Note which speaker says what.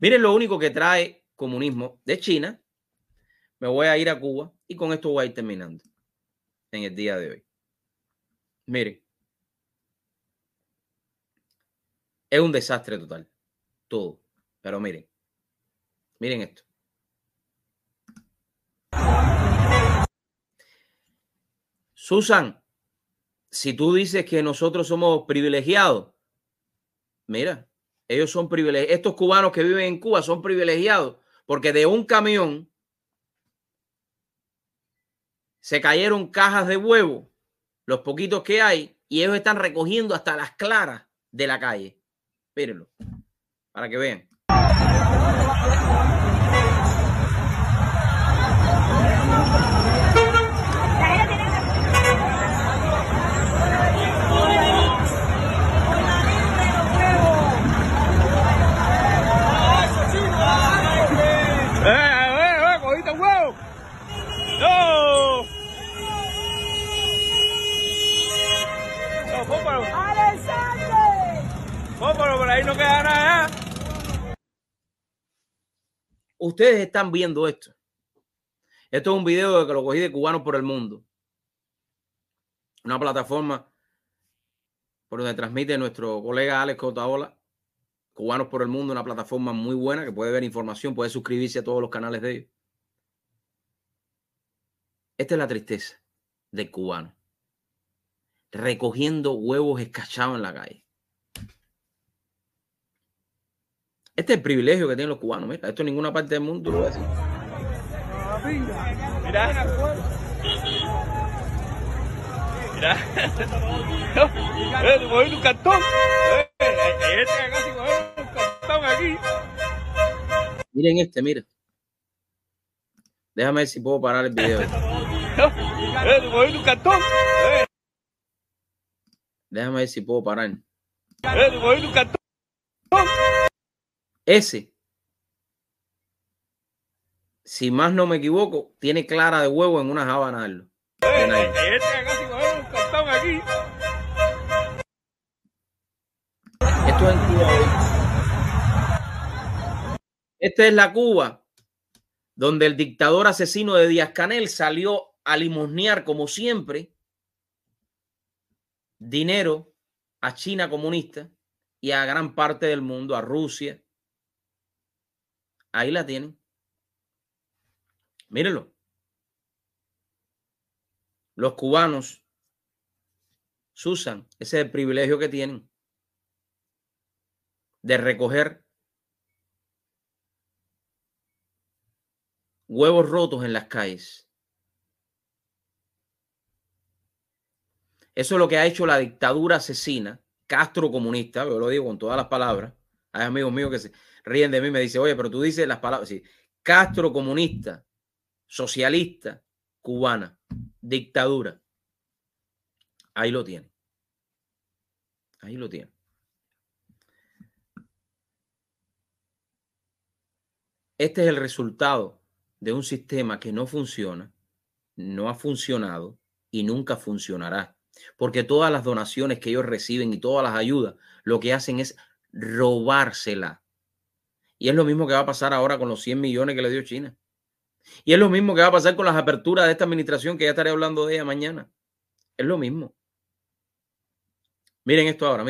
Speaker 1: Miren lo único que trae comunismo de China. Me voy a ir a Cuba y con esto voy a ir terminando en el día de hoy. Miren. Es un desastre total. Todo. Pero miren. Miren esto. Susan, si tú dices que nosotros somos privilegiados, mira, ellos son privilegiados. Estos cubanos que viven en Cuba son privilegiados porque de un camión se cayeron cajas de huevo, los poquitos que hay, y ellos están recogiendo hasta las claras de la calle. Mírenlo, para que vean. Ustedes están viendo esto. Esto es un video que lo cogí de Cubanos por el Mundo. Una plataforma por donde transmite nuestro colega Alex Cotaola. Cubanos por el Mundo, una plataforma muy buena que puede ver información, puede suscribirse a todos los canales de ellos. Esta es la tristeza del cubano. Recogiendo huevos escachados en la calle. Este es el privilegio que tienen los cubanos. Mira, esto en ninguna parte del mundo lo decir. Mira. Mira. Eh, cartón. Este aquí. Miren este, mira. Déjame ver si puedo parar el video. Eh, coger un cartón. Déjame ver si puedo parar. Eh, cartón. Ese, si más no me equivoco, tiene clara de huevo en una sábana. Esto es en Cuba. Esta es la Cuba donde el dictador asesino de Díaz Canel salió a limosnear, como siempre, dinero a China comunista y a gran parte del mundo, a Rusia, Ahí la tienen. Mírenlo. Los cubanos, Susan, ese es el privilegio que tienen de recoger huevos rotos en las calles. Eso es lo que ha hecho la dictadura asesina, Castro comunista, yo lo digo con todas las palabras. Hay amigos míos que se, ríen de mí, me dice, oye, pero tú dices las palabras, sí, Castro comunista, socialista, cubana, dictadura. Ahí lo tiene. Ahí lo tiene. Este es el resultado de un sistema que no funciona, no ha funcionado y nunca funcionará. Porque todas las donaciones que ellos reciben y todas las ayudas, lo que hacen es robársela y es lo mismo que va a pasar ahora con los 100 millones que le dio China. Y es lo mismo que va a pasar con las aperturas de esta administración, que ya estaré hablando de ella mañana. Es lo mismo. Miren esto ahora.